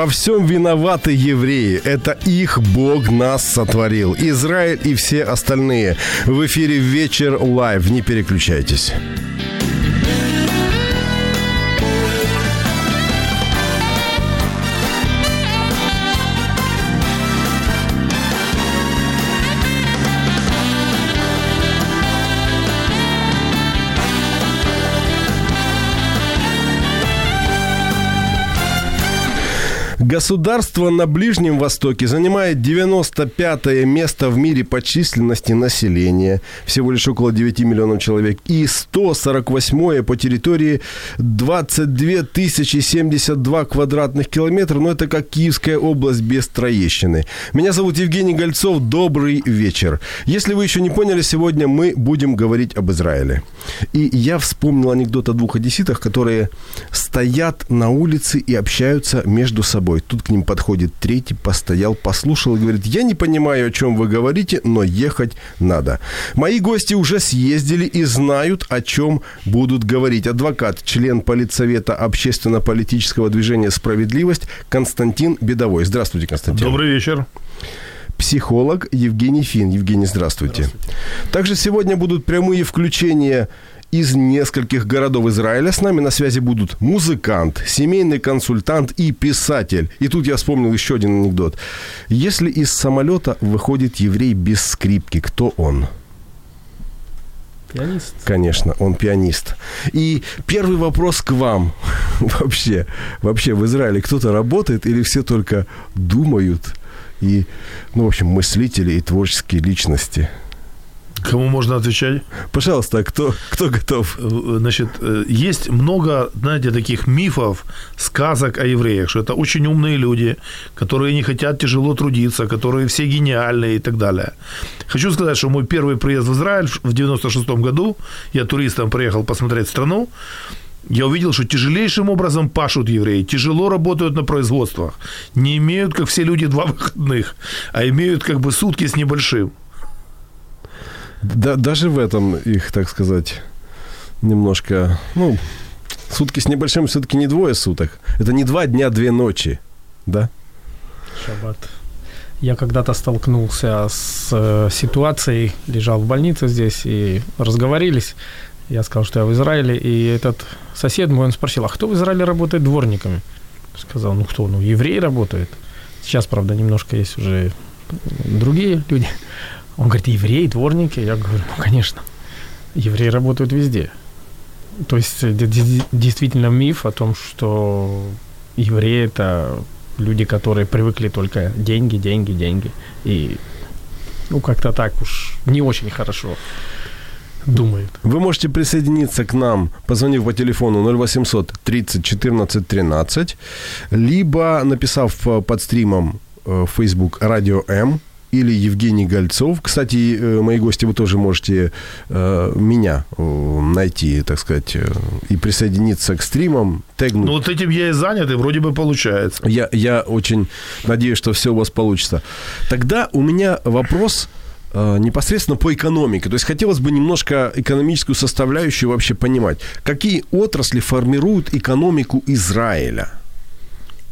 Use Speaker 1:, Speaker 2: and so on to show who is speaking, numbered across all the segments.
Speaker 1: Во всем виноваты евреи. Это их Бог нас сотворил. Израиль и все остальные. В эфире «Вечер live». Не переключайтесь. Государство на Ближнем Востоке занимает 95 место в мире по численности населения, всего лишь около 9 миллионов человек, и 148 по территории 22 тысячи 72 квадратных километра, но это как Киевская область без Троещины. Меня зовут Евгений Гольцов, добрый вечер. Если вы еще не поняли, сегодня мы будем говорить об Израиле. И я вспомнил анекдот о двух одесситах, которые стоят на улице и общаются между собой. Тут к ним подходит третий, постоял, послушал и говорит, я не понимаю, о чем вы говорите, но ехать надо. Мои гости уже съездили и знают, о чем будут говорить. Адвокат, член политсовета общественно-политического движения «Справедливость» Константин Бедовой. Здравствуйте, Константин.
Speaker 2: Добрый вечер.
Speaker 1: Психолог Евгений Фин. Евгений, здравствуйте. здравствуйте. Также сегодня будут прямые включения из нескольких городов Израиля. С нами на связи будут музыкант, семейный консультант и писатель. И тут я вспомнил еще один анекдот. Если из самолета выходит еврей без скрипки, кто он?
Speaker 3: Пианист.
Speaker 1: Конечно, он пианист. И первый вопрос к вам. Вообще, вообще в Израиле кто-то работает или все только думают и, ну, в общем, мыслители и творческие личности?
Speaker 2: Кому можно отвечать?
Speaker 1: Пожалуйста, кто, кто готов?
Speaker 2: Значит, есть много, знаете, таких мифов, сказок о евреях, что это очень умные люди, которые не хотят тяжело трудиться, которые все гениальные и так далее. Хочу сказать, что мой первый приезд в Израиль в 96 году, я туристом приехал посмотреть страну, я увидел, что тяжелейшим образом пашут евреи, тяжело работают на производствах, не имеют, как все люди, два выходных, а имеют как бы сутки с небольшим.
Speaker 1: Да, даже в этом их, так сказать, немножко, ну, сутки с небольшим все-таки не двое суток. Это не два дня, две ночи, да?
Speaker 3: Шаббат. Я когда-то столкнулся с э, ситуацией, лежал в больнице здесь и разговорились. Я сказал, что я в Израиле, и этот сосед мой, он спросил, а кто в Израиле работает дворниками? Сказал, ну кто, ну евреи работают. Сейчас, правда, немножко есть уже другие люди. Он говорит, евреи, дворники? Я говорю, ну, конечно. Евреи работают везде. То есть действительно миф о том, что евреи – это люди, которые привыкли только деньги, деньги, деньги. И ну, как-то так уж не очень хорошо думают.
Speaker 1: Вы можете присоединиться к нам, позвонив по телефону 0800 30 14 13, либо написав под стримом в Facebook «Радио М», или Евгений Гольцов. Кстати, э, мои гости, вы тоже можете э, меня э, найти, так сказать, и присоединиться к стримам, тегнуть.
Speaker 2: Ну, вот этим я и занят, и вроде бы получается.
Speaker 1: Я, я очень надеюсь, что все у вас получится. Тогда у меня вопрос непосредственно по экономике. То есть хотелось бы немножко экономическую составляющую вообще понимать. Какие отрасли формируют экономику Израиля?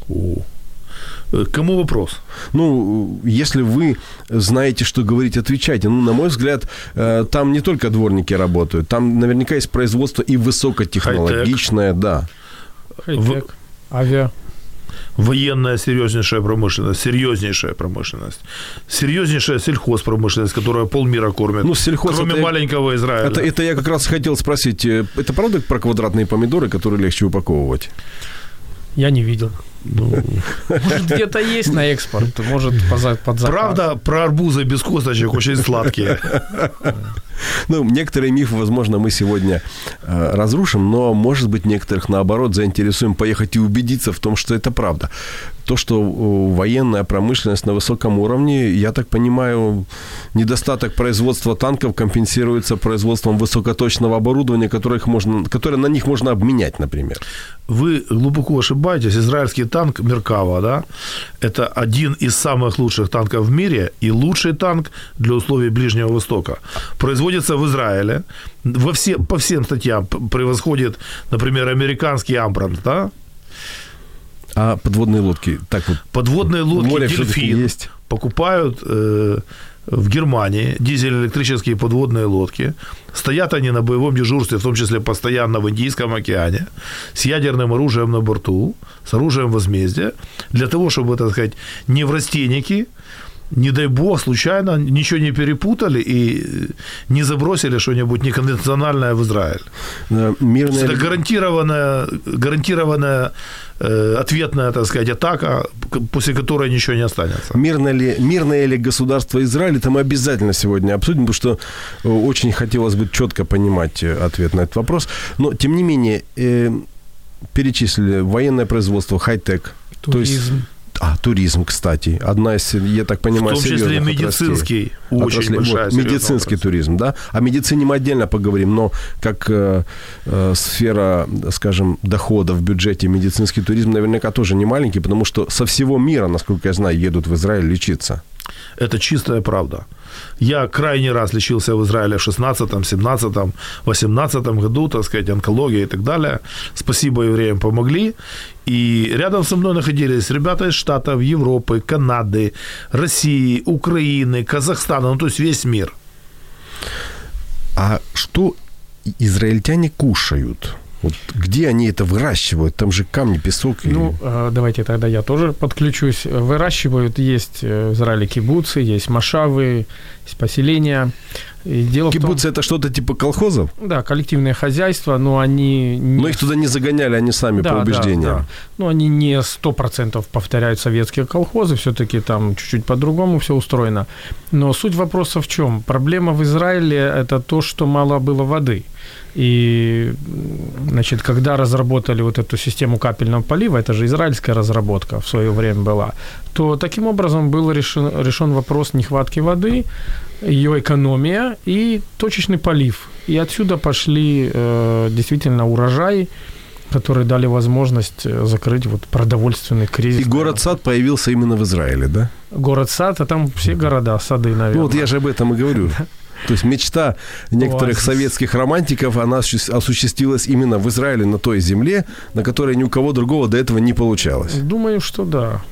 Speaker 2: О. Кому вопрос?
Speaker 1: Ну, если вы знаете, что говорить, отвечайте. Ну, на мой взгляд, там не только дворники работают. Там наверняка есть производство и высокотехнологичное,
Speaker 3: Хай-тек.
Speaker 1: да.
Speaker 3: Хай-тек, в... авиа.
Speaker 2: Военная серьезнейшая промышленность, серьезнейшая промышленность, серьезнейшая сельхозпромышленность, которая полмира кормит,
Speaker 1: ну, сельхоз
Speaker 2: кроме
Speaker 1: это,
Speaker 2: маленького Израиля.
Speaker 1: Это, это я как раз хотел спросить, это правда про квадратные помидоры, которые легче упаковывать?
Speaker 3: Я не видел. Может, где-то есть на экспорт, может, под заказ.
Speaker 2: Правда, про арбузы без косточек очень сладкие.
Speaker 1: Ну, некоторые мифы, возможно, мы сегодня э, разрушим, но, может быть, некоторых, наоборот, заинтересуем поехать и убедиться в том, что это правда. То, что э, военная промышленность на высоком уровне, я так понимаю, недостаток производства танков компенсируется производством высокоточного оборудования, которых можно, которое на них можно обменять, например.
Speaker 2: Вы глубоко ошибаетесь. Израильский танк Меркава, да, это один из самых лучших танков в мире и лучший танк для условий Ближнего Востока. Производится в Израиле. Во все, по всем статьям превосходит, например, американский Амбрант, да?
Speaker 1: А подводные лодки, так вот,
Speaker 2: Подводные лодки
Speaker 1: море
Speaker 2: «Дельфин»
Speaker 1: есть.
Speaker 2: покупают э, в Германии дизель-электрические подводные лодки. Стоят они на боевом дежурстве, в том числе постоянно в Индийском океане, с ядерным оружием на борту, с оружием возмездия, для того, чтобы, так сказать, не в растенники, не дай бог, случайно ничего не перепутали и не забросили что-нибудь неконвенциональное в Израиль.
Speaker 1: э, мирная...
Speaker 2: Это гарантированная, гарантированная э, ответная, так сказать, атака, после которой ничего не останется.
Speaker 1: Мирное ли, мирное ли государство Израиль, это мы обязательно сегодня обсудим, потому что э, очень хотелось бы четко понимать э, ответ на этот вопрос. Но, тем не менее, э, перечислили военное производство, хай-тек. То есть,
Speaker 3: Туризм.
Speaker 1: А, туризм, кстати. Одна из, я так
Speaker 2: В
Speaker 1: понимаю,
Speaker 2: том числе медицинский,
Speaker 1: отраслей.
Speaker 2: очень
Speaker 1: Отраслей.
Speaker 2: большая
Speaker 1: Вот, медицинский
Speaker 2: отрасль.
Speaker 1: туризм, да. О медицине мы отдельно поговорим, но как э, э, сфера, скажем, дохода в бюджете медицинский туризм наверняка тоже не маленький, потому что со всего мира, насколько я знаю, едут в Израиль лечиться.
Speaker 2: Это чистая правда. Я крайний раз лечился в Израиле в 16, 17, 18 году, так сказать, онкология и так далее. Спасибо евреям помогли. И рядом со мной находились ребята из Штатов, Европы, Канады, России, Украины, Казахстана, ну то есть весь мир.
Speaker 1: А что израильтяне кушают? Вот где они это выращивают? Там же камни, песок. и-
Speaker 3: Ну, э, давайте тогда я тоже подключусь. Выращивают, есть э, в Израиле кибуцы, есть машавы, есть поселения. И дело в том,
Speaker 1: Кибуцы это что-то типа колхозов?
Speaker 3: да, коллективные хозяйства, но они не
Speaker 1: Но их туда не загоняли, они сами
Speaker 3: Да,
Speaker 1: по
Speaker 3: да,
Speaker 1: убеждениям.
Speaker 3: да. Ну, они не сто процентов повторяют советские колхозы, все-таки там чуть-чуть по-другому все устроено. Но суть вопроса в чем? Проблема в Израиле – это то, что мало было воды. И, значит, когда разработали вот эту систему капельного полива, это же израильская разработка в свое время была, то таким образом был решен, решен вопрос нехватки воды, ее экономия и точечный полив. И отсюда пошли э, действительно урожаи, которые дали возможность э, закрыть вот продовольственный кризис.
Speaker 1: И город-сад появился именно в Израиле, да?
Speaker 3: Город-сад, а там все города, сады, наверное.
Speaker 1: Ну вот я же об этом и говорю. То есть мечта некоторых
Speaker 3: Оазис.
Speaker 1: советских романтиков, она осуществ- осуществилась именно в Израиле, на той земле, на которой ни у кого другого до этого не получалось.
Speaker 3: Думаю, что да.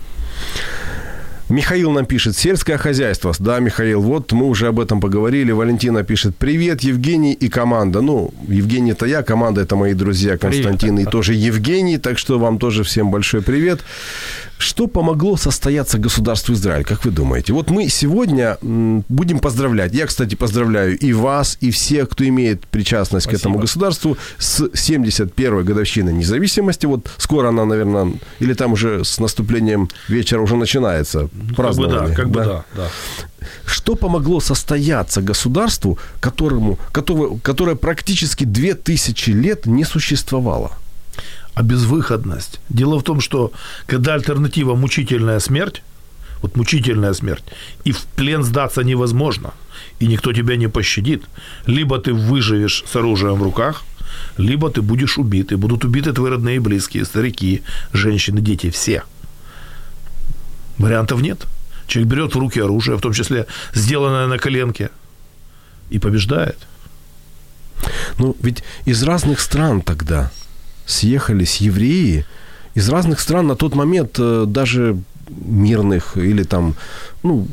Speaker 1: Михаил нам пишет, сельское хозяйство. Да, Михаил, вот мы уже об этом поговорили. Валентина пишет, привет, Евгений и команда. Ну, Евгений это я, команда это мои друзья Константин и тоже Евгений, так что вам тоже всем большой привет. Что помогло состояться государству Израиль, как вы думаете? Вот мы сегодня будем поздравлять. Я, кстати, поздравляю и вас, и всех, кто имеет причастность к этому
Speaker 3: Спасибо.
Speaker 1: государству с 71-й годовщины независимости. Вот скоро она, наверное, или там уже с наступлением вечера уже начинается
Speaker 2: Как бы
Speaker 1: празднование.
Speaker 2: да, как бы да, да.
Speaker 1: Что помогло состояться государству, которому, которое, которое практически 2000 лет не существовало?
Speaker 2: А безвыходность. Дело в том, что когда альтернатива мучительная смерть, вот мучительная смерть, и в плен сдаться невозможно, и никто тебя не пощадит, либо ты выживешь с оружием в руках, либо ты будешь убит, и будут убиты твои родные и близкие, старики, женщины, дети, все. Вариантов нет. Человек берет в руки оружие, в том числе сделанное на коленке, и побеждает.
Speaker 1: Ну, ведь из разных стран тогда съехались евреи, из разных стран на тот момент э, даже мирных или там, ну,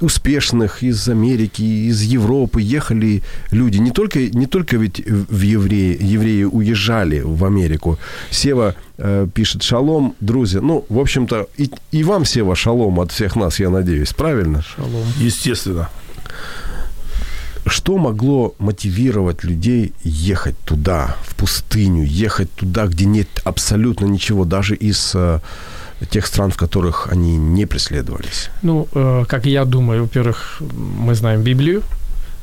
Speaker 1: успешных из Америки, из Европы ехали люди. Не только, не только ведь в евреи, евреи уезжали в Америку. Сева э, пишет «Шалом, друзья». Ну, в общем-то, и, и вам, Сева, шалом от всех нас, я надеюсь. Правильно?
Speaker 3: Шалом.
Speaker 2: Естественно.
Speaker 1: Что могло мотивировать людей ехать туда, в пустыню, ехать туда, где нет абсолютно ничего, даже из э, тех стран, в которых они не преследовались?
Speaker 3: Ну, э, как я думаю, во-первых, мы знаем Библию,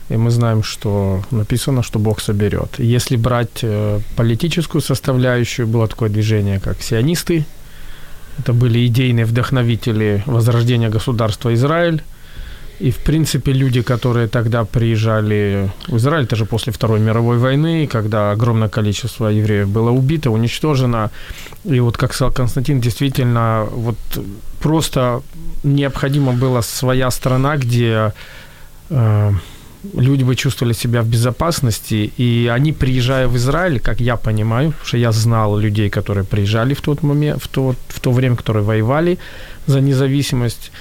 Speaker 3: и мы знаем, что написано, что Бог соберет. Если брать э, политическую составляющую, было такое движение, как сионисты. Это были идейные вдохновители возрождения государства Израиль. И, в принципе, люди, которые тогда приезжали в Израиль, это же после Второй мировой войны, когда огромное количество евреев было убито, уничтожено. И вот, как сказал Константин, действительно, вот просто необходимо была своя страна, где э, люди бы чувствовали себя в безопасности, и они, приезжая в Израиль, как я понимаю, потому что я знал людей, которые приезжали в тот момент, в то, в то время, которые воевали за независимость,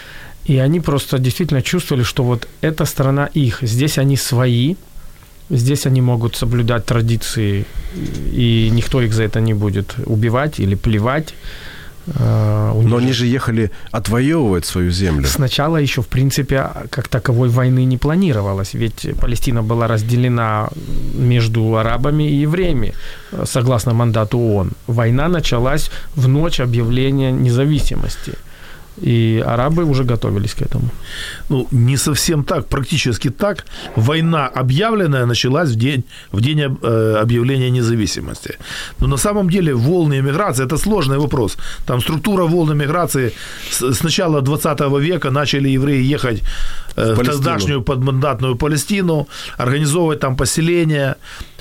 Speaker 3: и они просто действительно чувствовали, что вот эта страна их, здесь они свои, здесь они могут соблюдать традиции, и никто их за это не будет убивать или плевать.
Speaker 1: Э, Но они же ехали отвоевывать свою землю.
Speaker 3: Сначала еще, в принципе, как таковой войны не планировалось, ведь Палестина была разделена между арабами и евреями, согласно мандату ООН. Война началась в ночь объявления независимости – и арабы уже готовились к этому.
Speaker 2: Ну, не совсем так, практически так. Война объявленная началась в день, в день э, объявления независимости. Но на самом деле волны эмиграции – это сложный вопрос. Там структура волн эмиграции с, с начала 20 века начали евреи ехать э, в, в тогдашнюю подмандатную Палестину, организовывать там поселения,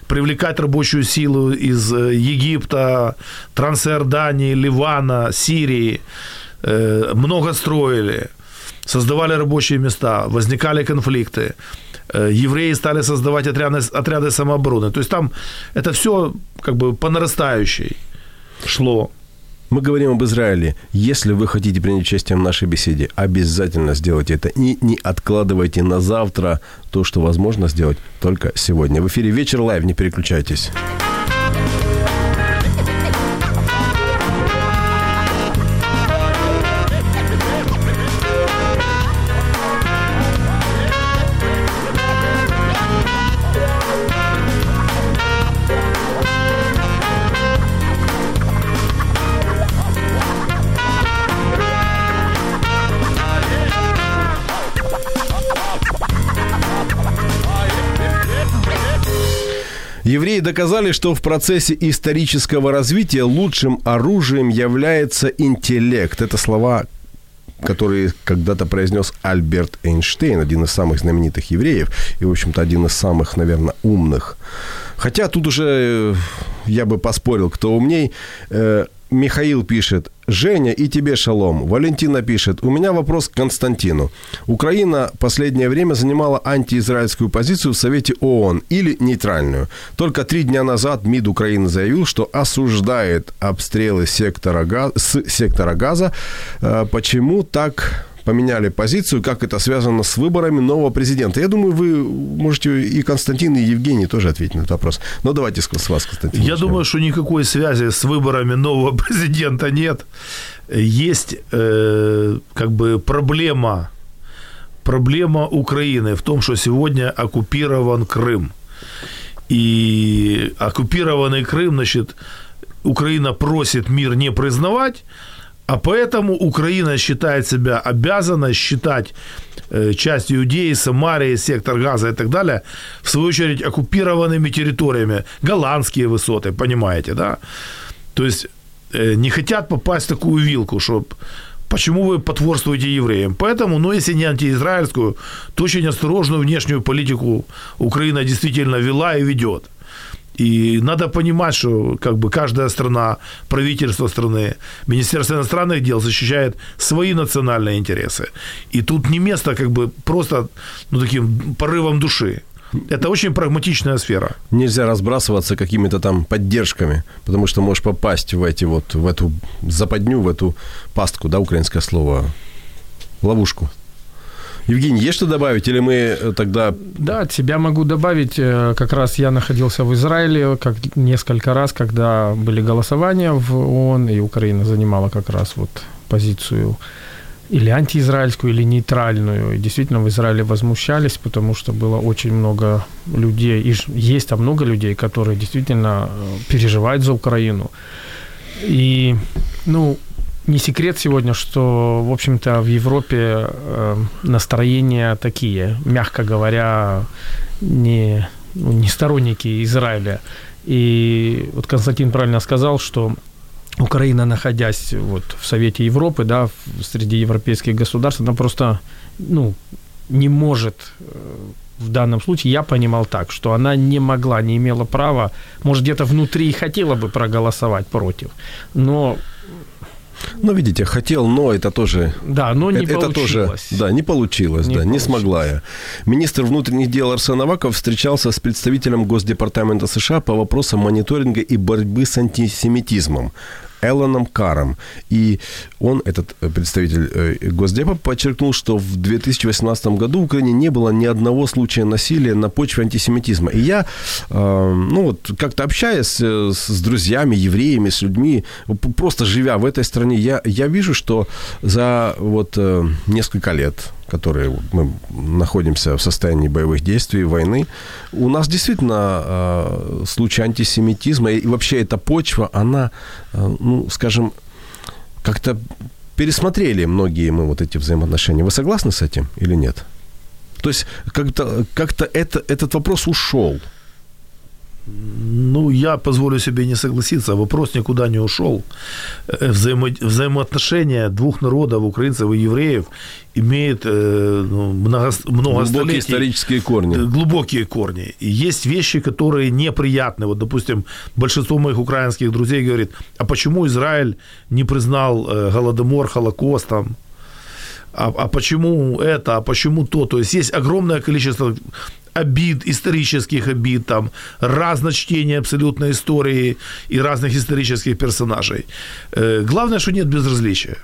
Speaker 2: привлекать рабочую силу из э, Египта, Трансиордании, Ливана, Сирии. Э, много строили, создавали рабочие места, возникали конфликты. Э, евреи стали создавать отряды, отряды самообороны. То есть там это все как бы по нарастающей шло.
Speaker 1: Мы говорим об Израиле. Если вы хотите принять участие в нашей беседе, обязательно сделайте это. И не откладывайте на завтра то, что возможно сделать только сегодня. В эфире «Вечер live». Не переключайтесь. Евреи доказали, что в процессе исторического развития лучшим оружием является интеллект. Это слова которые когда-то произнес Альберт Эйнштейн, один из самых знаменитых евреев и, в общем-то, один из самых, наверное, умных. Хотя тут уже э, я бы поспорил, кто умней. Э, Михаил пишет, Женя и тебе шалом. Валентина пишет, у меня вопрос к Константину. Украина последнее время занимала антиизраильскую позицию в Совете ООН или нейтральную. Только три дня назад МИД Украины заявил, что осуждает обстрелы сектора Газа, с сектора Газа. Э, почему так поменяли позицию, как это связано с выборами нового президента. Я думаю, вы можете и Константин, и Евгений тоже ответить на этот вопрос. Но давайте с вас, Константин.
Speaker 2: Я начнем. думаю, что никакой связи с выборами нового президента нет. Есть э, как бы проблема, проблема Украины в том, что сегодня оккупирован Крым. И оккупированный Крым, значит, Украина просит мир не признавать, а поэтому Украина считает себя обязана считать э, часть Иудеи, Самарии, сектор Газа и так далее, в свою очередь, оккупированными территориями, голландские высоты, понимаете, да? То есть э, не хотят попасть в такую вилку, что почему вы потворствуете евреям. Поэтому, ну, если не антиизраильскую, то очень осторожную внешнюю политику Украина действительно вела и ведет. И надо понимать, что как бы каждая страна, правительство страны, Министерство иностранных дел защищает свои национальные интересы. И тут не место как бы просто ну, таким порывом души. Это очень прагматичная сфера.
Speaker 1: Нельзя разбрасываться какими-то там поддержками, потому что можешь попасть в эти вот, в эту западню, в эту пастку, да, украинское слово, ловушку. Евгений, есть что добавить, или мы э, тогда...
Speaker 3: Да, от себя могу добавить. Э, как раз я находился в Израиле как несколько раз, когда были голосования в ООН, и Украина занимала как раз вот позицию или антиизраильскую, или нейтральную. И действительно в Израиле возмущались, потому что было очень много людей, и есть там много людей, которые действительно э, переживают за Украину. И, ну, не секрет сегодня, что, в общем-то, в Европе э, настроения такие, мягко говоря, не, ну, не сторонники Израиля. И вот Константин правильно сказал, что Украина, находясь вот в Совете Европы, да, среди европейских государств, она просто ну, не может э, в данном случае, я понимал так, что она не могла, не имела права, может, где-то внутри хотела бы проголосовать против, но
Speaker 1: ну, видите, хотел, но это тоже...
Speaker 3: Да, но не
Speaker 1: это,
Speaker 3: получилось.
Speaker 1: Это тоже, да, не получилось,
Speaker 3: не
Speaker 1: да,
Speaker 3: получилось.
Speaker 1: не смогла я. Министр внутренних дел Арсен Аваков встречался с представителем Госдепартамента США по вопросам мониторинга и борьбы с антисемитизмом. Элланом Каром. И он, этот представитель э, Госдепа, подчеркнул, что в 2018 году в Украине не было ни одного случая насилия на почве антисемитизма. И я, э, ну вот, как-то общаясь э, с друзьями, евреями, с людьми, просто живя в этой стране, я, я вижу, что за вот несколько лет которые мы находимся в состоянии боевых действий, войны, у нас действительно э, случай антисемитизма и вообще эта почва, она, э, ну, скажем, как-то пересмотрели многие мы вот эти взаимоотношения. Вы согласны с этим или нет? То есть как-то, как-то это, этот вопрос ушел.
Speaker 2: Ну, я позволю себе не согласиться. Вопрос никуда не ушел. Э, взаимо... Взаимоотношения двух народов, украинцев и евреев, имеют э, ну, много, много
Speaker 1: Глубокие исторические корни.
Speaker 2: Э, Глубокие корни. И есть вещи, которые неприятны. Вот, допустим, большинство моих украинских друзей говорит, а почему Израиль не признал Голодомор Холокостом? А, а почему это, а почему то? То есть есть огромное количество обид, исторических обид, там, разночтения абсолютно истории и разных исторических персонажей. Э, главное, что нет безразличия.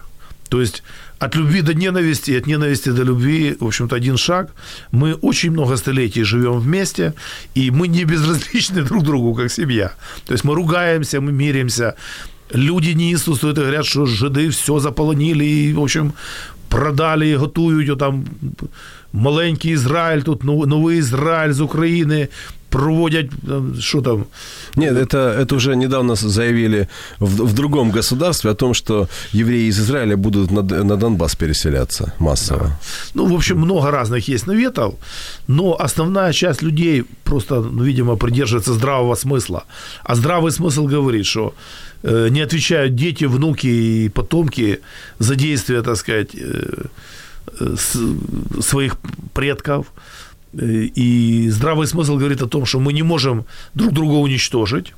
Speaker 2: То есть от любви до ненависти, от ненависти до любви, в общем-то, один шаг. Мы очень много столетий живем вместе, и мы не безразличны друг другу, как семья. То есть мы ругаемся, мы миримся. Люди неистовствуют и говорят, что жиды все заполонили, и, в общем, продали готують там маленький Ізраїль, тут новий Ізраїль з України. Проводять, что там?
Speaker 1: Нет, это, это уже недавно заявили в, в другом государстве о том, что евреи из Израиля будут на, на Донбасс переселяться массово. Да.
Speaker 2: Ну, в общем, много разных есть наветов, но основная часть людей просто, ну, видимо, придерживается здравого смысла. А здравый смысл говорит, что э, не отвечают дети, внуки и потомки за действия, так сказать, э, своих предков. И здравый смысл говорит о том, что мы не можем друг друга уничтожить.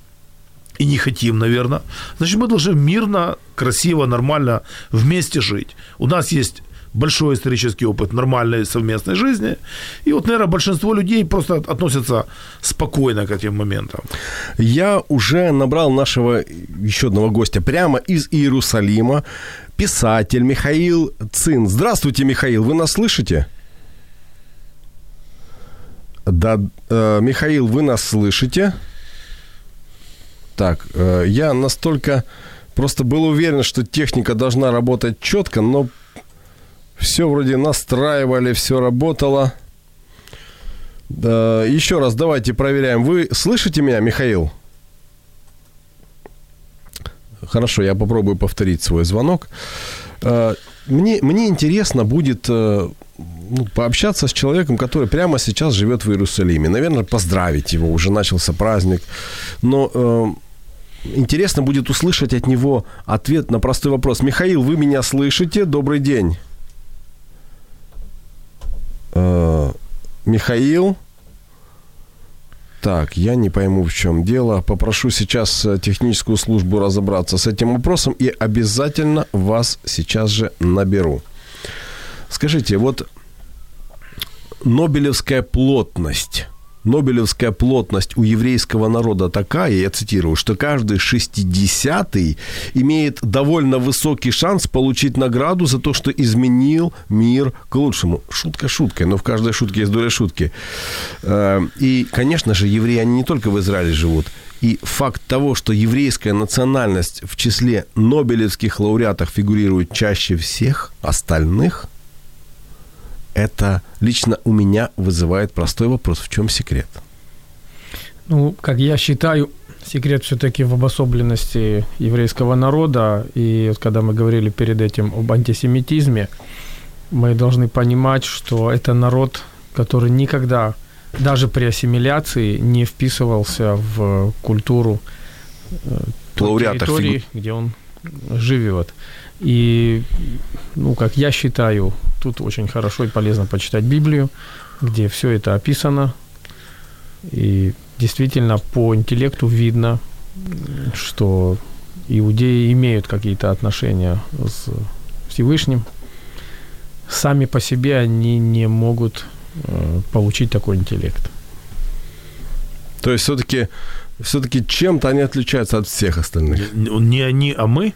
Speaker 2: И не хотим, наверное. Значит, мы должны мирно, красиво, нормально вместе жить. У нас есть большой исторический опыт нормальной совместной жизни. И вот, наверное, большинство людей просто относятся спокойно к этим моментам.
Speaker 1: Я уже набрал нашего еще одного гостя прямо из Иерусалима. Писатель Михаил Цин. Здравствуйте, Михаил, вы нас слышите? Да, э, Михаил, вы нас слышите? Так, э, я настолько просто был уверен, что техника должна работать четко, но все вроде настраивали, все работало. Да, еще раз давайте проверяем. Вы слышите меня, Михаил? Хорошо, я попробую повторить свой звонок. Э, мне, мне интересно будет э, ну, пообщаться с человеком, который прямо сейчас живет в Иерусалиме. Наверное, поздравить его, уже начался праздник. Но э, интересно будет услышать от него ответ на простой вопрос. Михаил, вы меня слышите? Добрый день. Э, Михаил? Так, я не пойму, в чем дело. Попрошу сейчас э, техническую службу разобраться с этим вопросом и обязательно вас сейчас же наберу. Скажите, вот Нобелевская плотность. Нобелевская плотность у еврейского народа такая, я цитирую, что каждый шестидесятый имеет довольно высокий шанс получить награду за то, что изменил мир к лучшему. Шутка шуткой, но в каждой шутке есть доля шутки. Э, и, конечно же, евреи, они не только в Израиле живут. И факт того, что еврейская национальность в числе нобелевских лауреатов фигурирует чаще всех остальных, это лично у меня вызывает простой вопрос. В чем секрет?
Speaker 3: Ну, как я считаю, секрет все-таки в обособленности еврейского народа. И вот когда мы говорили перед этим об антисемитизме, мы должны понимать, что это народ, который никогда даже при ассимиляции не вписывался в культуру э, той территории, где он живет. И, ну, как я считаю, тут очень хорошо и полезно почитать Библию, где все это описано. И действительно по интеллекту видно, что иудеи имеют какие-то отношения с Всевышним. Сами по себе они не могут Э, получить такой интеллект.
Speaker 1: То есть все-таки все-таки чем-то они отличаются от всех остальных.
Speaker 2: Не, не они, а мы.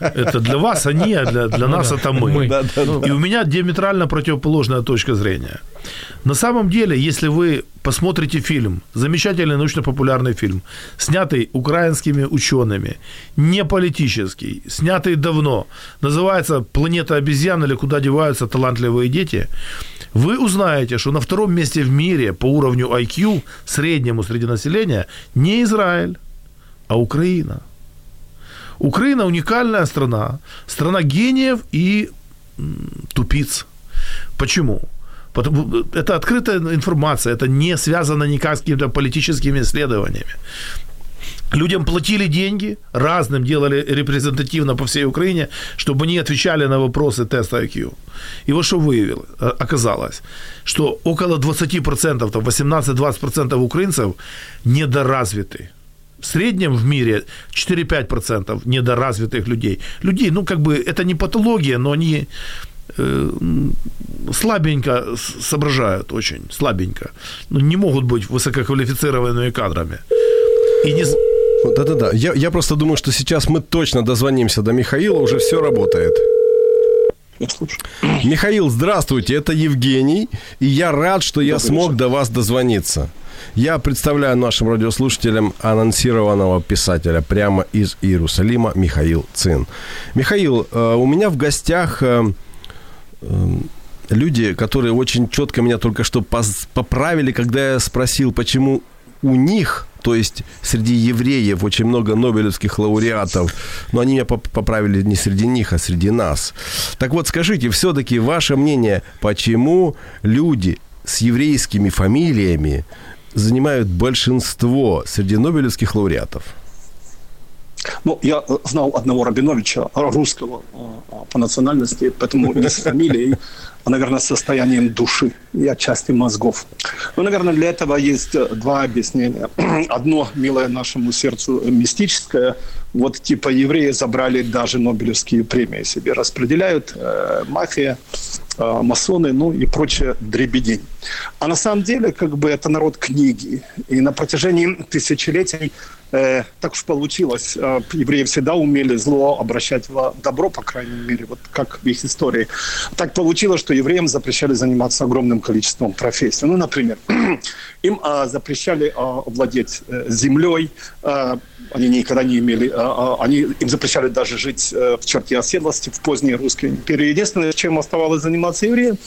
Speaker 2: Это для вас они, а для, для нас это мы. мы. Да, да, да. И у меня диаметрально противоположная точка зрения. На самом деле, если вы посмотрите фильм, замечательный научно-популярный фильм, снятый украинскими учеными, не политический, снятый давно, называется «Планета обезьян» или «Куда деваются талантливые дети», вы узнаете, что на втором месте в мире по уровню IQ, среднему среди населения, не Израиль, а Украина. Украина уникальная страна, страна гениев и тупиц. Почему? Потому, это открытая информация, это не связано никак с какими-то политическими исследованиями. Людям платили деньги, разным делали репрезентативно по всей Украине, чтобы они отвечали на вопросы теста IQ. И вот что выявило, оказалось, что около 20%, 18-20% украинцев недоразвиты. В среднем в мире 4-5% недоразвитых людей. Людей, ну как бы это не патология, но они э, слабенько соображают очень, слабенько. Ну, не могут быть высококвалифицированными кадрами.
Speaker 1: И не... Да-да-да. Я, я просто думаю, что сейчас мы точно дозвонимся до Михаила, уже все работает. Михаил, здравствуйте, это Евгений, и я рад, что я смог до вас дозвониться. Я представляю нашим радиослушателям анонсированного писателя прямо из Иерусалима Михаил Цин. Михаил, э, у меня в гостях э, э, люди, которые очень четко меня только что поправили, когда я спросил, почему у них то есть среди евреев очень много нобелевских лауреатов, но они меня поправили не среди них, а среди нас. Так вот, скажите, все-таки ваше мнение, почему люди с еврейскими фамилиями занимают большинство среди нобелевских лауреатов?
Speaker 4: Ну, я знал одного Рабиновича, русского по национальности, поэтому не с фамилией, а, наверное, состоянием души и отчасти мозгов. Ну, наверное, для этого есть два объяснения. Одно, милое нашему сердцу, мистическое. Вот типа евреи забрали даже Нобелевские премии себе, распределяют э, мафия, э, масоны, ну и прочее дребедень. А на самом деле, как бы, это народ книги. И на протяжении тысячелетий э, так уж получилось. Э, евреи всегда умели зло обращать в добро, по крайней мере, вот как в их истории. Так получилось, что евреям запрещали заниматься огромным количеством профессий. Ну, например, им э, запрещали э, владеть э, землей, э, они никогда не имели, э, они, им запрещали даже жить э, в черте оседлости в поздней русской империи. Единственное, чем оставалось заниматься евреям,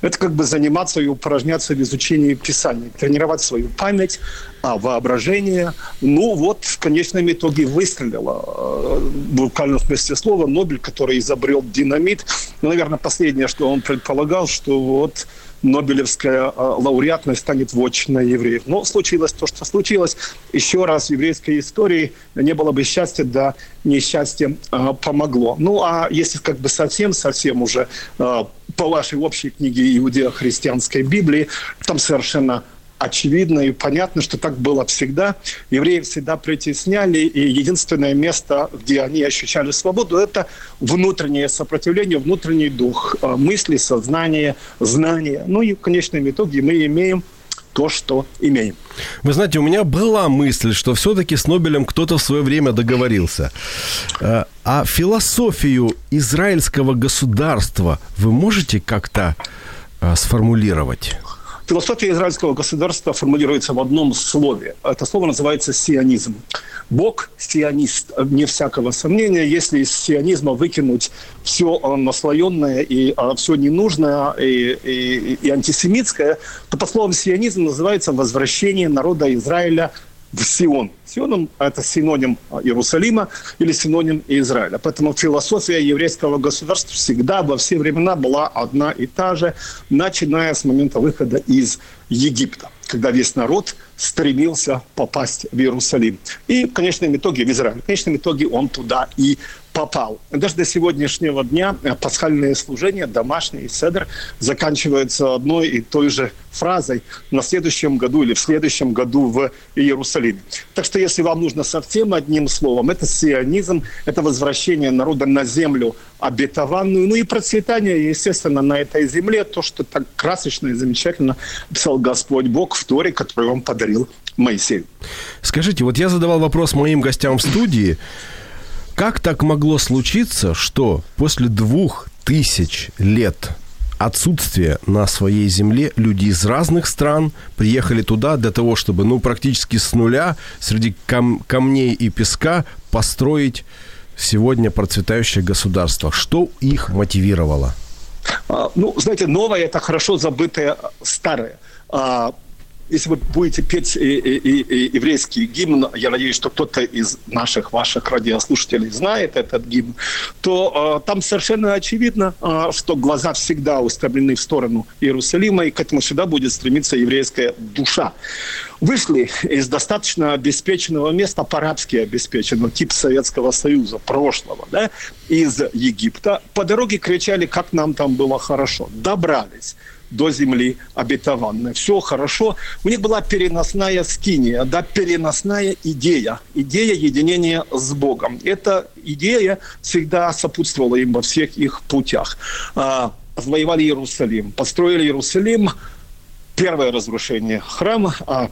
Speaker 4: это как бы заниматься и упражняться в изучении Писания, тренировать свою память, а воображение. Ну вот, в конечном итоге выстрелило, э, в буквальном смысле слова, Нобель, который изобрел динамит. Ну, наверное, последнее, что он предполагал, что вот Нобелевская э, лауреатность станет вотчиной евреев. Но случилось то, что случилось. Еще раз в еврейской истории не было бы счастья, да несчастье э, помогло. Ну, а если как бы совсем-совсем уже по вашей общей книге иудео-христианской Библии, там совершенно очевидно и понятно, что так было всегда. Евреи всегда притесняли, и единственное место, где они ощущали свободу, это внутреннее сопротивление, внутренний дух, э, мысли, сознание, знания. Ну и в конечном итоге мы имеем то, что имеем.
Speaker 1: Вы знаете, у меня была мысль, что все-таки с Нобелем кто-то в свое время договорился. Э, а философию израильского государства вы можете как-то э, сформулировать?
Speaker 4: Философия израильского государства формулируется в одном слове. Это слово называется сионизм. Бог сионист, не всякого сомнения. Если из сионизма выкинуть все э, наслоенное и э, все ненужное и, и, и антисемитское, то по словам сионизм называется возвращение народа Израиля в Сион. Сионом – это синоним Иерусалима или синоним Израиля. Поэтому философия еврейского государства всегда во все времена была одна и та же, начиная с момента выхода из Египта, когда весь народ стремился попасть в Иерусалим. И в конечном итоге в Израиль. В конечном итоге он туда и попал. Даже до сегодняшнего дня э, пасхальные служения, домашние, седр, заканчиваются одной и той же фразой «на следующем году» или «в следующем году в Иерусалиме». Так что если вам нужно совсем одним словом, это сионизм, это возвращение народа на землю обетованную, ну и процветание, естественно, на этой земле, то, что так красочно и замечательно писал Господь Бог в Торе, который он подарил Моисею.
Speaker 1: Скажите, вот я задавал вопрос моим гостям в студии, как так могло случиться, что после двух тысяч лет отсутствия на своей земле люди из разных стран приехали туда для того, чтобы, ну, практически с нуля среди кам- камней и песка построить сегодня процветающее государство? Что их мотивировало?
Speaker 4: А, ну, знаете, новое – это хорошо забытое старое. Если вы будете петь и, и, и, еврейский гимн, я надеюсь, что кто-то из наших, ваших радиослушателей знает этот гимн, то э, там совершенно очевидно, э, что глаза всегда устремлены в сторону Иерусалима, и к этому всегда будет стремиться еврейская душа. Вышли из достаточно обеспеченного места, по-арабски обеспеченного, тип Советского Союза, прошлого, да, из Египта. По дороге кричали, как нам там было хорошо. Добрались до земли обетованной. Все хорошо. У них была переносная скиния, да, переносная идея, идея единения с Богом. Эта идея всегда сопутствовала им во всех их путях. А, завоевали Иерусалим, построили Иерусалим, первое разрушение храма, а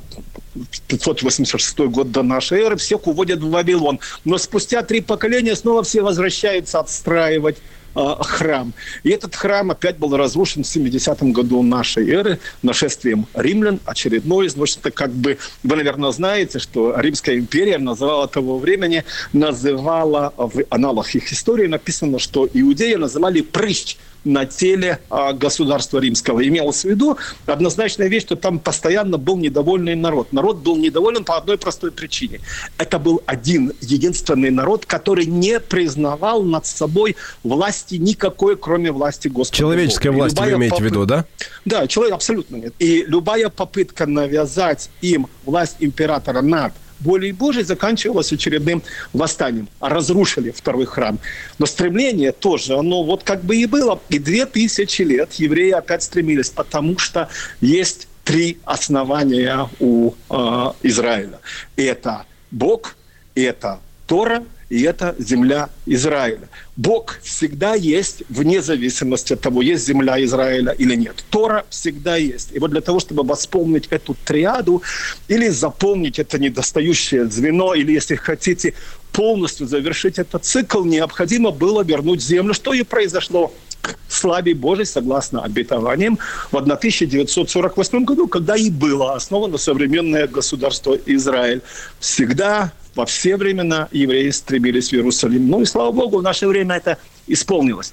Speaker 4: 586 год до нашей эры, всех уводят в Вавилон. Но спустя три поколения снова все возвращаются отстраивать Э, храм. И этот храм опять был разрушен в 70-м году нашей эры нашествием римлян, очередной. Значит, это как бы, вы, наверное, знаете, что Римская империя называла того времени, называла, в аналах их истории написано, что иудеи называли прыщ на теле а, государства римского. Имелось в виду однозначная вещь, что там постоянно был недовольный народ. Народ был недоволен по одной простой причине. Это был один единственный народ, который не признавал над собой власти никакой, кроме власти Господа.
Speaker 1: Человеческая власть вы имеете попыт... в виду, да?
Speaker 4: Да, человек абсолютно нет. И любая попытка навязать им власть императора над волей Божией заканчивалось очередным восстанием. Разрушили второй храм. Но стремление тоже, оно вот как бы и было. И две тысячи лет евреи опять стремились, потому что есть три основания у э, Израиля. Это Бог, это Тора – и это земля Израиля. Бог всегда есть, вне зависимости от того, есть земля Израиля или нет. Тора всегда есть. И вот для того, чтобы восполнить эту триаду или заполнить это недостающее звено, или, если хотите, полностью завершить этот цикл, необходимо было вернуть землю, что и произошло к славе Божией, согласно обетованиям, в 1948 году, когда и было основано современное государство Израиль. Всегда во все времена евреи стремились в Иерусалим. Ну и слава Богу, в наше время это исполнилось.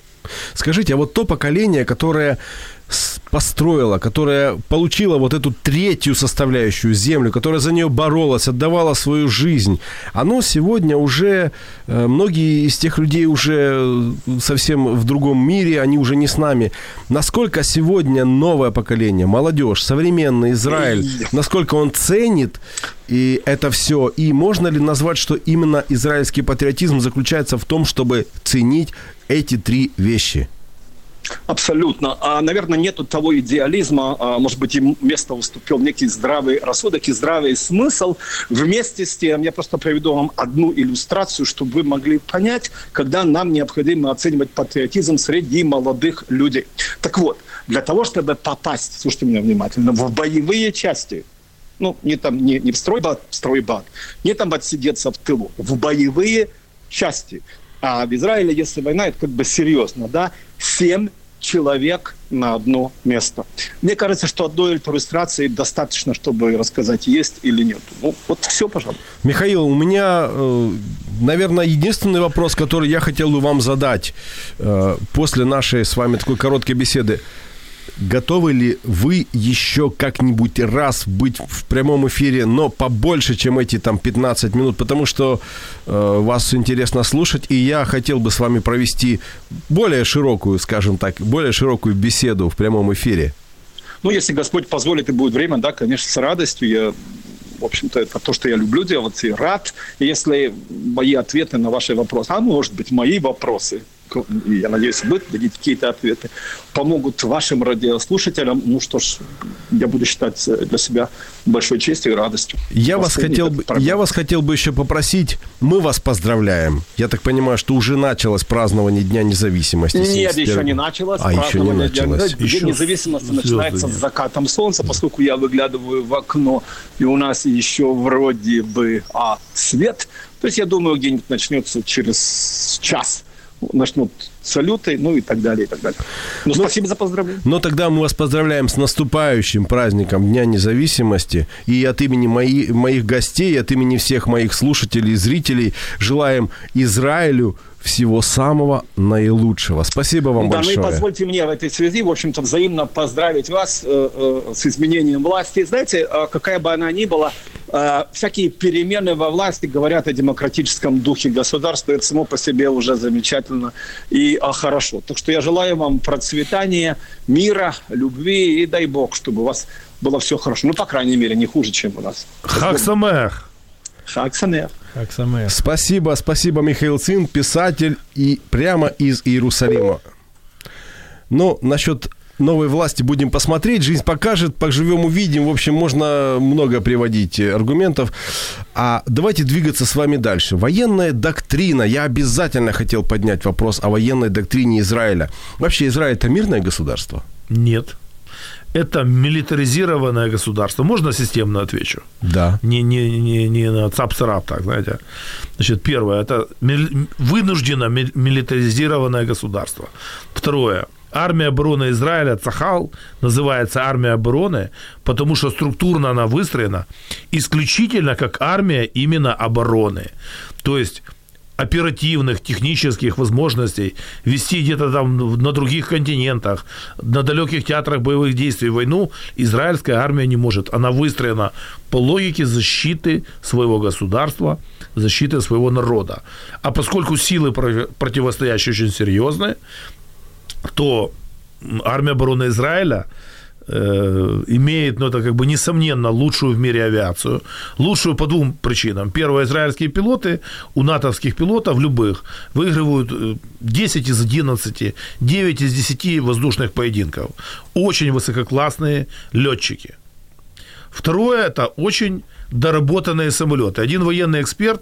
Speaker 1: Скажите, а вот то поколение, которое построила, которая получила вот эту третью составляющую землю, которая за нее боролась, отдавала свою жизнь, оно сегодня уже, э, многие из тех людей уже совсем в другом мире, они уже не с нами. Насколько сегодня новое поколение, молодежь, современный Израиль, насколько он ценит и это все, и можно ли назвать, что именно израильский патриотизм заключается в том, чтобы ценить эти три вещи –
Speaker 4: Абсолютно. А, наверное, нету того идеализма, а, может быть, им место уступил некий здравый рассудок и здравый смысл. Вместе с тем, я просто приведу вам одну иллюстрацию, чтобы вы могли понять, когда нам необходимо оценивать патриотизм среди молодых людей. Так вот, для того, чтобы попасть, слушайте меня внимательно, в боевые части, ну, не там, не, не в стройбат, в стройбат, не там отсидеться в тылу, в боевые части. А в Израиле, если война, это как бы серьезно, да, семь человек на одно место. Мне кажется, что одной иллюстрации достаточно, чтобы рассказать, есть или нет. Ну, вот все, пожалуйста.
Speaker 1: Михаил, у меня, э, наверное, единственный вопрос, который я хотел бы вам задать э, после нашей с вами такой короткой беседы. Готовы ли вы еще как-нибудь раз быть в прямом эфире, но побольше, чем эти там 15 минут, потому что э, вас интересно слушать, и я хотел бы с вами провести более широкую, скажем так, более широкую беседу в прямом эфире?
Speaker 4: Ну, если Господь позволит и будет время, да, конечно, с радостью. Я в общем-то, это то, что я люблю делать и рад. Если мои ответы на ваши вопросы, а может быть, мои вопросы я надеюсь, вы дадите какие-то ответы, помогут вашим радиослушателям, ну что ж, я буду считать для себя большой честью и радостью.
Speaker 1: Я вас, хотел, бы, я вас хотел бы еще попросить, мы вас поздравляем. Я так понимаю, что уже началось празднование Дня независимости.
Speaker 4: Нет, еще не началось.
Speaker 1: А, еще не началось.
Speaker 4: Дня, еще День независимости начинается с закатом солнца, поскольку я выглядываю в окно, и у нас еще вроде бы а, свет. То есть я думаю, где-нибудь начнется через час начнут салюты, ну и так далее, и так далее. Ну, ну спасибо за поздравление.
Speaker 1: Ну, тогда мы вас поздравляем с наступающим праздником Дня независимости. И от имени мои, моих гостей, от имени всех моих слушателей и зрителей желаем Израилю всего самого наилучшего. Спасибо вам
Speaker 4: да,
Speaker 1: большое.
Speaker 4: Ну и позвольте мне в этой связи, в общем-то, взаимно поздравить вас э, э, с изменением власти. Знаете, э, какая бы она ни была, э, всякие перемены во власти говорят о демократическом духе государства. Это само по себе уже замечательно и э, хорошо. Так что я желаю вам процветания, мира, любви и дай бог, чтобы у вас было все хорошо. Ну, по крайней мере, не хуже, чем у нас.
Speaker 2: Хаксамех.
Speaker 4: Хаксамех.
Speaker 1: Спасибо, спасибо, Михаил Цин, писатель и прямо из Иерусалима. Но ну, насчет новой власти будем посмотреть, жизнь покажет, поживем, увидим. В общем, можно много приводить аргументов. А давайте двигаться с вами дальше. Военная доктрина. Я обязательно хотел поднять вопрос о военной доктрине Израиля. Вообще, Израиль это мирное государство?
Speaker 2: Нет это милитаризированное государство. Можно системно отвечу?
Speaker 1: Да.
Speaker 2: Не, не, не, не на цап так, знаете. Значит, первое, это вынужденно милитаризированное государство. Второе, Армия обороны Израиля, Цахал, называется армия обороны, потому что структурно она выстроена исключительно как армия именно обороны. То есть оперативных, технических возможностей вести где-то там на других континентах, на далеких театрах боевых действий войну, израильская армия не может. Она выстроена по логике защиты своего государства, защиты своего народа. А поскольку силы противостоящие очень серьезные, то армия обороны Израиля – Э, имеет, ну, это как бы несомненно лучшую в мире авиацию. Лучшую по двум причинам. Первое, израильские пилоты, у натовских пилотов, любых, выигрывают 10 э, из 11, 9 из 10 воздушных поединков. Очень высококлассные летчики. Второе, это очень доработанные самолеты. Один военный эксперт,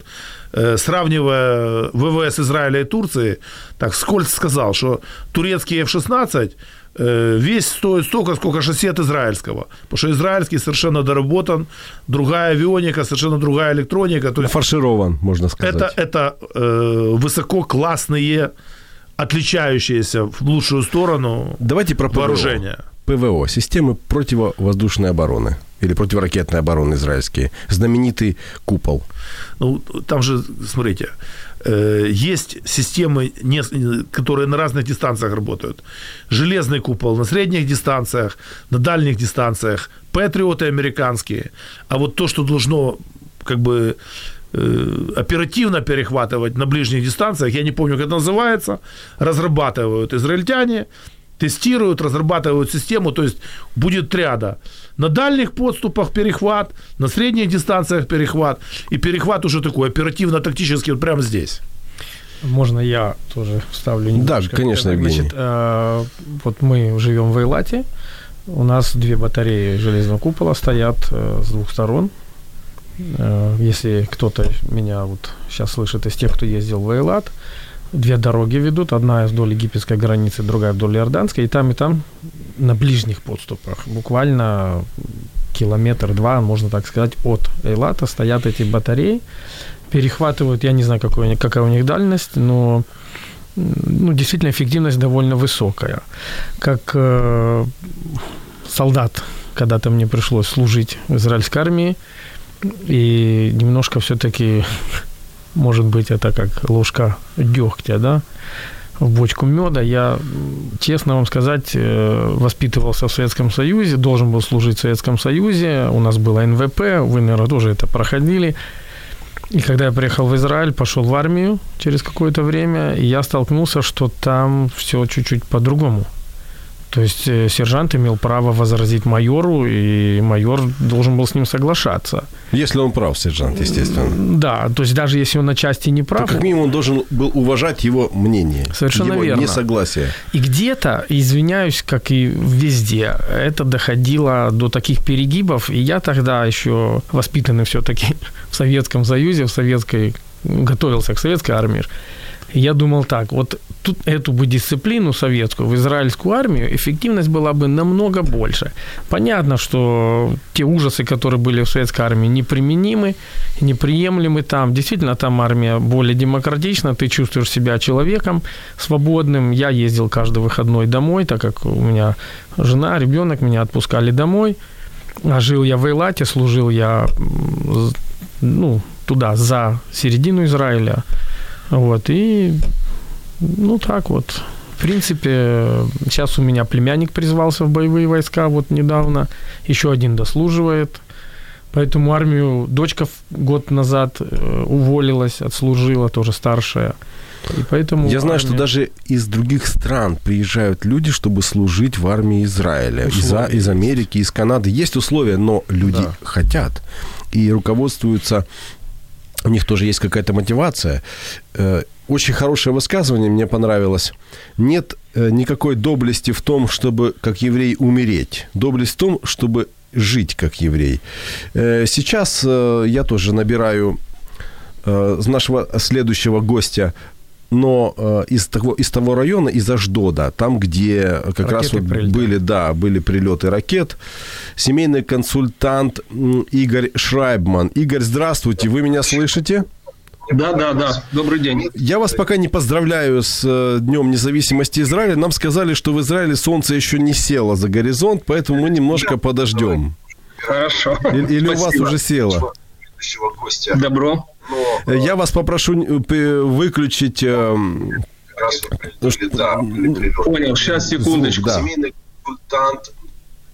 Speaker 2: э, сравнивая ВВС Израиля и Турции, так скользко сказал, что турецкие F-16 Э, весь стоит столько, сколько шасси от израильского. Потому что израильский совершенно доработан, другая авионика, совершенно другая электроника.
Speaker 1: То есть Фарширован, можно сказать.
Speaker 2: Это, это э, высококлассные, отличающиеся в лучшую сторону
Speaker 1: Давайте про ПВО.
Speaker 2: вооружения.
Speaker 1: ПВО, системы противовоздушной обороны или противоракетной обороны израильские, знаменитый купол.
Speaker 2: Ну, там же, смотрите, э, есть системы, которые на разных дистанциях работают. Железный купол на средних дистанциях, на дальних дистанциях, патриоты американские. А вот то, что должно как бы э, оперативно перехватывать на ближних дистанциях, я не помню, как это называется, разрабатывают израильтяне, тестируют, разрабатывают систему, то есть будет триада. На дальних подступах перехват, на средних дистанциях перехват, и перехват уже такой оперативно-тактический вот прямо здесь.
Speaker 3: Можно я тоже вставлю немножко?
Speaker 1: Да, конечно, Евгений. Значит,
Speaker 3: э, вот мы живем в Эйлате, у нас две батареи железного купола стоят э, с двух сторон. Э, если кто-то меня вот сейчас слышит из тех, кто ездил в Эйлат, две дороги ведут, одна вдоль египетской границы, другая вдоль иорданской, и там, и там на ближних подступах, буквально километр-два, можно так сказать, от Эйлата стоят эти батареи, перехватывают, я не знаю, какой, какая у них дальность, но ну, действительно эффективность довольно высокая. Как э, солдат, когда-то мне пришлось служить в израильской армии, и немножко все-таки, может быть, это как ложка дегтя, да, в бочку меда. Я, честно вам сказать, э, воспитывался в Советском Союзе, должен был служить в Советском Союзе. У нас было НВП, вы, наверное, тоже это проходили. И когда я приехал в Израиль, пошел в армию через какое-то время, я столкнулся, что там все чуть-чуть по-другому. То есть э, сержант имел право возразить майору, и майор должен был с ним соглашаться.
Speaker 1: Если он прав, сержант, естественно.
Speaker 3: Да, то есть даже если он на части не прав...
Speaker 1: То как минимум он должен был уважать его мнение.
Speaker 3: Совершенно
Speaker 1: его
Speaker 3: верно.
Speaker 1: несогласие.
Speaker 3: И где-то, извиняюсь, как и везде, это доходило до таких перегибов, и я тогда еще воспитанный все-таки в Советском Союзе, в советской готовился к советской армии, я думал так, вот тут эту бы дисциплину советскую в израильскую армию эффективность была бы намного больше. Понятно, что те ужасы, которые были в советской армии, неприменимы, неприемлемы там. Действительно, там армия более демократична, ты чувствуешь себя человеком свободным. Я ездил каждый выходной домой, так как у меня жена, ребенок, меня отпускали домой. А жил я в Эйлате, служил я ну, туда, за середину Израиля. Вот, и ну так вот. В принципе, сейчас у меня племянник призвался в боевые войска вот недавно, еще один дослуживает. Поэтому армию дочка год назад э, уволилась, отслужила, тоже старшая.
Speaker 1: И поэтому Я знаю, армия... что даже из других стран приезжают люди, чтобы служить в армии Израиля. Из, из Америки, из Канады. Есть условия, но люди да. хотят. И руководствуются у них тоже есть какая-то мотивация. Э, очень хорошее высказывание, мне понравилось. Нет э, никакой доблести в том, чтобы как еврей умереть. Доблесть в том, чтобы жить как еврей. Э, сейчас я тоже набираю нашего следующего гостя но э, из, того, из того района, из Аждода, там, где как Ракеты раз вот были, да, были прилеты ракет, семейный консультант Игорь Шрайбман. Игорь, здравствуйте, вы меня слышите?
Speaker 5: Да, да, да. Добрый день.
Speaker 1: Я вас пока не поздравляю с э, Днем независимости Израиля. Нам сказали, что в Израиле солнце еще не село за горизонт, поэтому мы немножко да, подождем.
Speaker 5: Хорошо.
Speaker 1: Или, или у вас уже село?
Speaker 5: Добро.
Speaker 1: Но, Я вас попрошу э, выключить... Эм,
Speaker 5: Понял, сейчас, секундочку. Консультант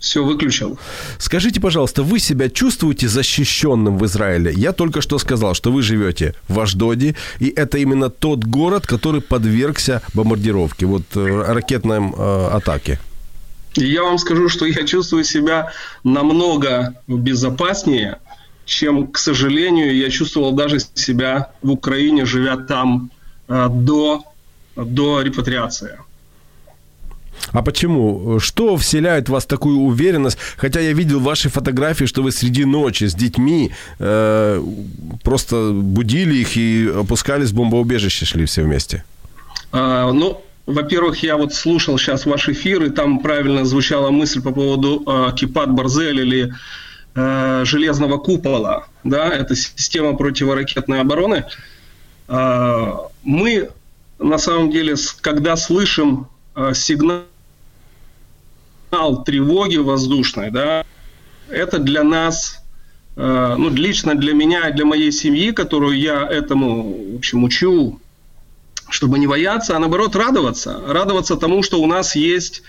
Speaker 5: все выключил.
Speaker 1: Скажите, пожалуйста, вы себя чувствуете защищенным в Израиле? Я только что сказал, что вы живете в Аждоде, и это именно тот город, который подвергся бомбардировке, вот э, ракетной э, атаке.
Speaker 5: Я вам скажу, что я чувствую себя намного безопаснее, чем, к сожалению, я чувствовал даже себя в Украине, живя там э, до, до репатриации.
Speaker 1: А почему? Что вселяет в вас такую уверенность? Хотя я видел ваши фотографии, что вы среди ночи с детьми э, просто будили их и опускались в бомбоубежище, шли все вместе.
Speaker 5: А, ну, во-первых, я вот слушал сейчас ваш эфир, и там правильно звучала мысль по поводу э, Кипат Барзель или э, железного купола, да, это система противоракетной обороны. Э, мы на самом деле, когда слышим э, сигнал тревоги воздушной, да, это для нас, ну, лично для меня и для моей семьи, которую я этому, в общем, учу, чтобы не бояться, а наоборот радоваться. Радоваться тому, что у нас есть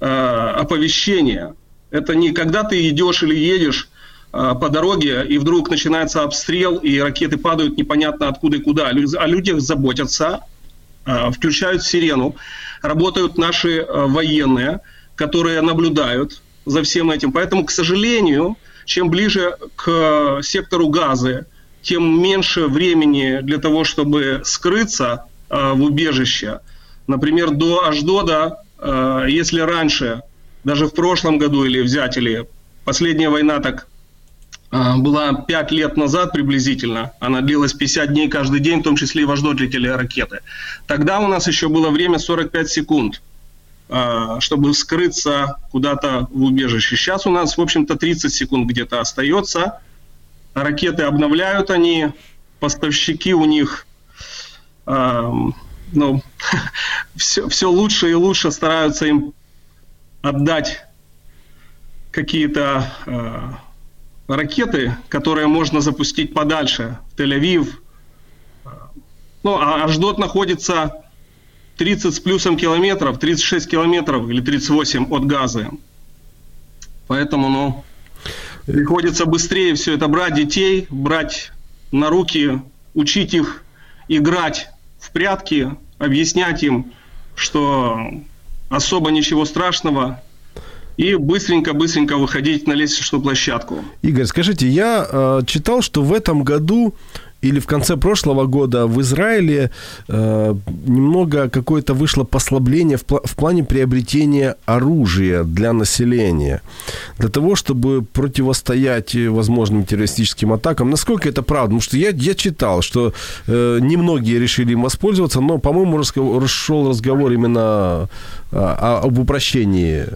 Speaker 5: оповещение – это не когда ты идешь или едешь а, по дороге, и вдруг начинается обстрел, и ракеты падают непонятно откуда и куда. О людях заботятся, а, включают сирену, работают наши а, военные, которые наблюдают за всем этим. Поэтому, к сожалению, чем ближе к сектору газа, тем меньше времени для того, чтобы скрыться э, в убежище. Например, до Аждода, э, если раньше, даже в прошлом году или взять, или последняя война так э, была 5 лет назад приблизительно, она длилась 50 дней каждый день, в том числе и в летели ракеты. Тогда у нас еще было время 45 секунд э, чтобы скрыться куда-то в убежище. Сейчас у нас, в общем-то, 30 секунд где-то остается. Ракеты обновляют они, поставщики у них ну, все, все лучше и лучше стараются им отдать какие-то э, ракеты, которые можно запустить подальше, в Тель-Авив. Ну, а Аждот находится 30 с плюсом километров, 36 километров или 38 от Газы. Поэтому, ну, приходится быстрее все это брать детей, брать на руки, учить их играть в прятки, объяснять им, что особо ничего страшного, и быстренько-быстренько выходить на лестничную площадку.
Speaker 1: Игорь, скажите, я э, читал, что в этом году или в конце прошлого года в Израиле э, немного какое-то вышло послабление в, пла- в плане приобретения оружия для населения, для того, чтобы противостоять возможным террористическим атакам. Насколько это правда? Потому что я, я читал, что э, немногие решили им воспользоваться, но, по-моему, расшел разговор именно э, об упрощении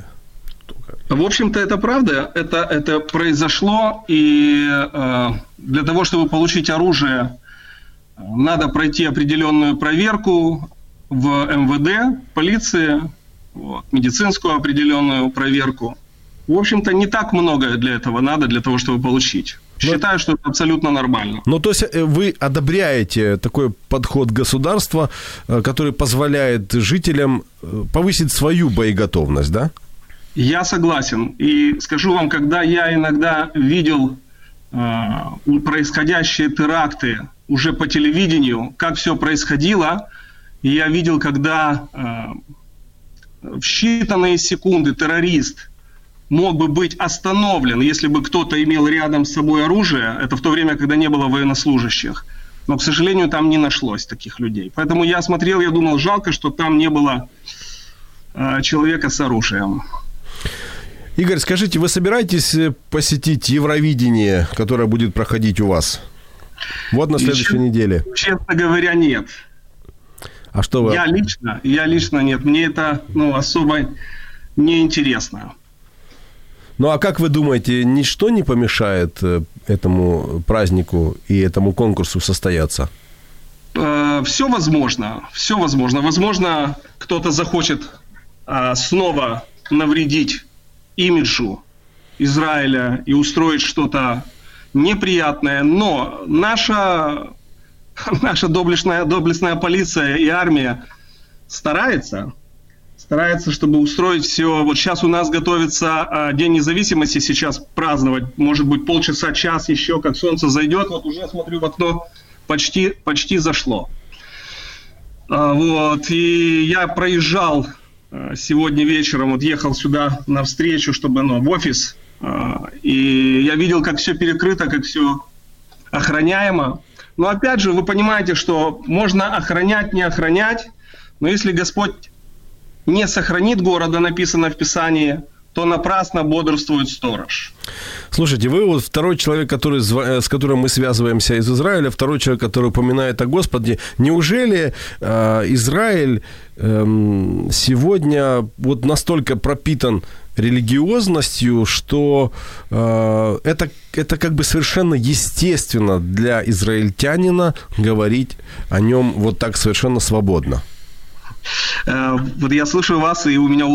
Speaker 5: в общем-то, это правда. Это, это произошло, и э, для того, чтобы получить оружие, надо пройти определенную проверку в МВД, полиции, вот, медицинскую определенную проверку. В общем-то, не так много для этого надо, для того, чтобы получить. Считаю, что это абсолютно нормально.
Speaker 1: Ну, то есть э, вы одобряете такой подход государства, э, который позволяет жителям э, повысить свою боеготовность, да?
Speaker 5: Я согласен. И скажу вам, когда я иногда видел э, происходящие теракты уже по телевидению, как все происходило, я видел, когда э, в считанные секунды террорист мог бы быть остановлен, если бы кто-то имел рядом с собой оружие, это в то время, когда не было военнослужащих. Но, к сожалению, там не нашлось таких людей. Поэтому я смотрел, я думал, жалко, что там не было э, человека с оружием.
Speaker 1: Игорь, скажите, вы собираетесь э, посетить Евровидение, которое будет проходить у вас? Вот на следующей Еще, неделе.
Speaker 5: Честно говоря, нет.
Speaker 1: А что вы?
Speaker 5: Я лично, я лично нет. Мне это ну, особо не интересно.
Speaker 1: Ну а как вы думаете, ничто не помешает э, этому празднику и этому конкурсу состояться?
Speaker 5: Э, все возможно, все возможно. Возможно, кто-то захочет а, снова навредить имиджу Израиля и устроить что-то неприятное, но наша, наша доблестная, доблестная полиция и армия старается, старается, чтобы устроить все. Вот сейчас у нас готовится а, День независимости, сейчас праздновать, может быть, полчаса, час еще, как солнце зайдет, вот уже смотрю в окно, почти, почти зашло. А, вот, и я проезжал сегодня вечером вот ехал сюда на встречу, чтобы, ну, в офис, э, и я видел, как все перекрыто, как все охраняемо. Но опять же, вы понимаете, что можно охранять, не охранять, но если Господь не сохранит города, написано в Писании, то напрасно бодрствует сторож.
Speaker 1: Слушайте, вы вот второй человек, который, э, с которым мы связываемся из Израиля, второй человек, который упоминает о Господе. Неужели э, Израиль э, сегодня вот настолько пропитан религиозностью, что э, это, это как бы совершенно естественно для израильтянина говорить о нем вот так совершенно свободно?
Speaker 5: Э, вот я слушаю вас, и у меня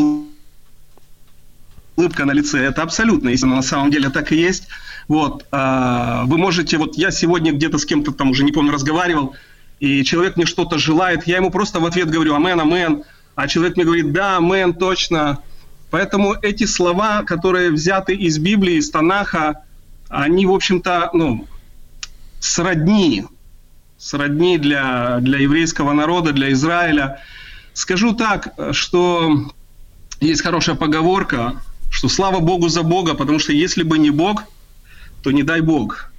Speaker 5: улыбка на лице, это абсолютно истина, на самом деле так и есть. Вот, а, вы можете, вот я сегодня где-то с кем-то там уже, не помню, разговаривал, и человек мне что-то желает, я ему просто в ответ говорю «Амен, амен», а человек мне говорит «Да, амен, точно». Поэтому эти слова, которые взяты из Библии, из Танаха, они, в общем-то, ну, сродни, сродни для, для еврейского народа, для Израиля. Скажу так, что есть хорошая поговорка, что слава Богу за Бога, потому что если бы не Бог, то не дай Бог.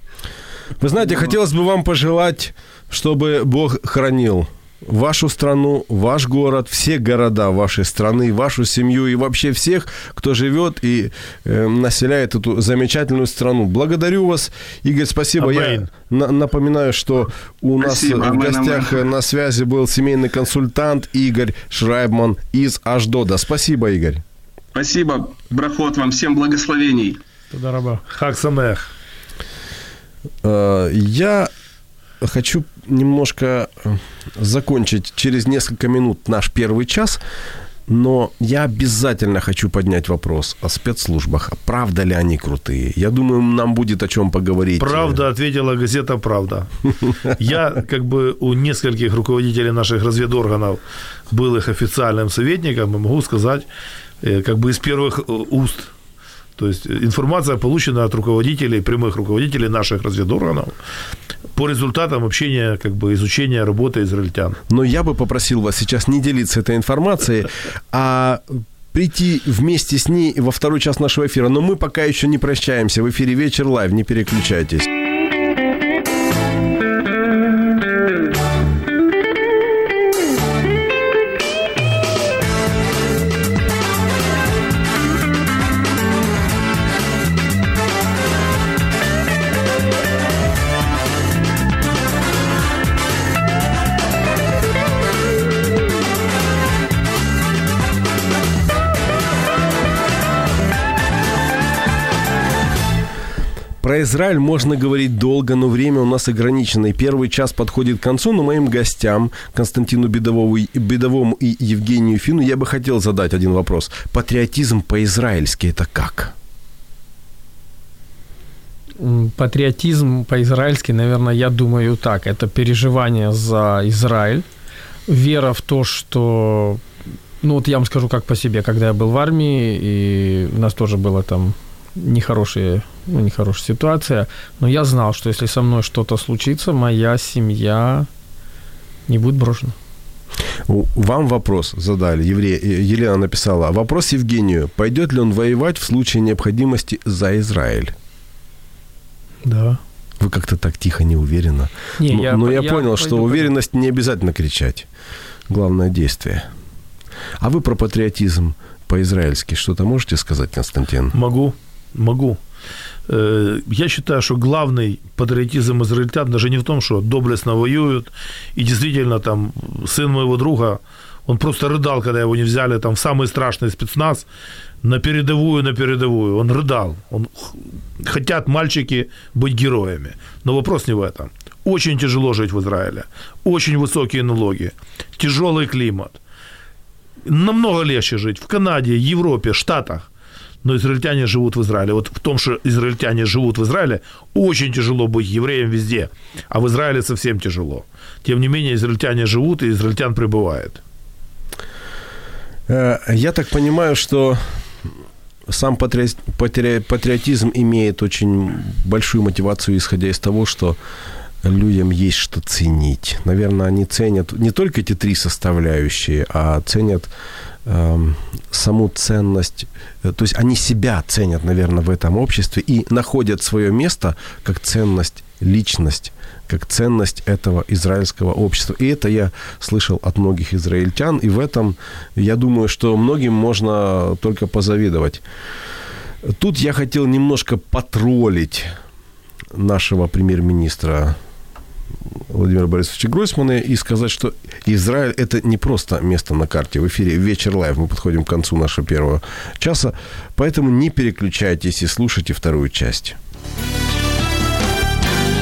Speaker 1: Вы знаете, хотелось бы вам пожелать, чтобы Бог хранил вашу страну, ваш город, все города вашей страны, вашу семью и вообще всех, кто живет и э, населяет эту замечательную страну. Благодарю вас, Игорь, спасибо.
Speaker 2: Амейн.
Speaker 1: Я на- напоминаю, что у
Speaker 5: Спасибо,
Speaker 1: нас в гостях
Speaker 5: амейн.
Speaker 1: э, на связи был семейный консультант Игорь Шрайбман из Аждода. Спасибо, Игорь.
Speaker 5: Спасибо, брахот вам, всем благословений.
Speaker 2: Хак Самех.
Speaker 1: Э, Я хочу немножко э, закончить через несколько минут наш первый час, но я обязательно хочу поднять вопрос о спецслужбах. Правда ли они крутые? Я думаю, нам будет о чем поговорить.
Speaker 2: Правда, ответила газета «Правда». Я как бы у нескольких руководителей наших разведорганов был их официальным советником, и могу сказать, как бы из первых э, уст. То есть э, информация получена от руководителей, прямых руководителей наших разведорганов по результатам общения, как бы изучения работы израильтян.
Speaker 1: Но я бы попросил вас сейчас не делиться этой информацией, а прийти вместе с ней во второй час нашего эфира. Но мы пока еще не прощаемся. В эфире «Вечер live». Не переключайтесь. Израиль можно говорить долго, но время у нас ограничено. И первый час подходит к концу, но моим гостям, Константину Бедовому, Бедовому и Евгению Фину, я бы хотел задать один вопрос. Патриотизм по-израильски это как?
Speaker 3: Патриотизм по-израильски, наверное, я думаю так. Это переживание за Израиль, вера в то, что... Ну, вот я вам скажу как по себе, когда я был в армии, и у нас тоже была там нехорошая, ну, нехорошая ситуация, но я знал, что если со мной что-то случится, моя семья не будет брошена.
Speaker 1: Вам вопрос задали. Евре... э, Елена написала. Вопрос Евгению. Пойдет ли он воевать в случае необходимости за Израиль?
Speaker 3: Да.
Speaker 1: Вы как-то так тихо, неуверенно.
Speaker 3: Не,
Speaker 1: Ну,
Speaker 3: я,
Speaker 1: но
Speaker 3: по-
Speaker 1: я, понял, что
Speaker 3: пойду,
Speaker 1: уверенность не обязательно кричать. Главное действие. А вы про патриотизм по-израильски что-то можете сказать, Константин?
Speaker 2: Могу, могу. Э, Я считаю, что главный патриотизм израильтян даже не в том, что доблестно воюют, и действительно там сын моего друга, он просто рыдал, когда его не взяли там в самый страшный спецназ, на передовую, на передовую. Он рыдал. Он хотят мальчики быть героями. Но вопрос не в этом. Очень тяжело жить в Израиле. Очень высокие налоги. Тяжелый климат. Намного легче жить в Канаде, Европе, Штатах. Но израильтяне живут в Израиле. Вот в том, что израильтяне живут в Израиле, очень тяжело быть евреем везде. А в Израиле совсем тяжело. Тем не менее, израильтяне живут, и израильтян прибывает.
Speaker 1: Э, Я так понимаю, что сам патри- патри- патриотизм имеет очень большую мотивацию, исходя из того, что людям есть что ценить. Наверное, они ценят не только эти три составляющие, а ценят саму ценность. Э, То есть они себя ценят, наверное, в этом обществе и находят свое место как ценность, личность, как ценность этого израильского общества. И это я слышал от многих израильтян, и в этом, я думаю, что многим можно только позавидовать. Тут я хотел немножко потроллить нашего премьер-министра Владимира Борисовича Гройсмана и сказать, что Израиль – это не просто место на карте. В эфире «Вечер live». Мы подходим к концу нашего первого часа. Поэтому не переключайтесь и слушайте вторую часть.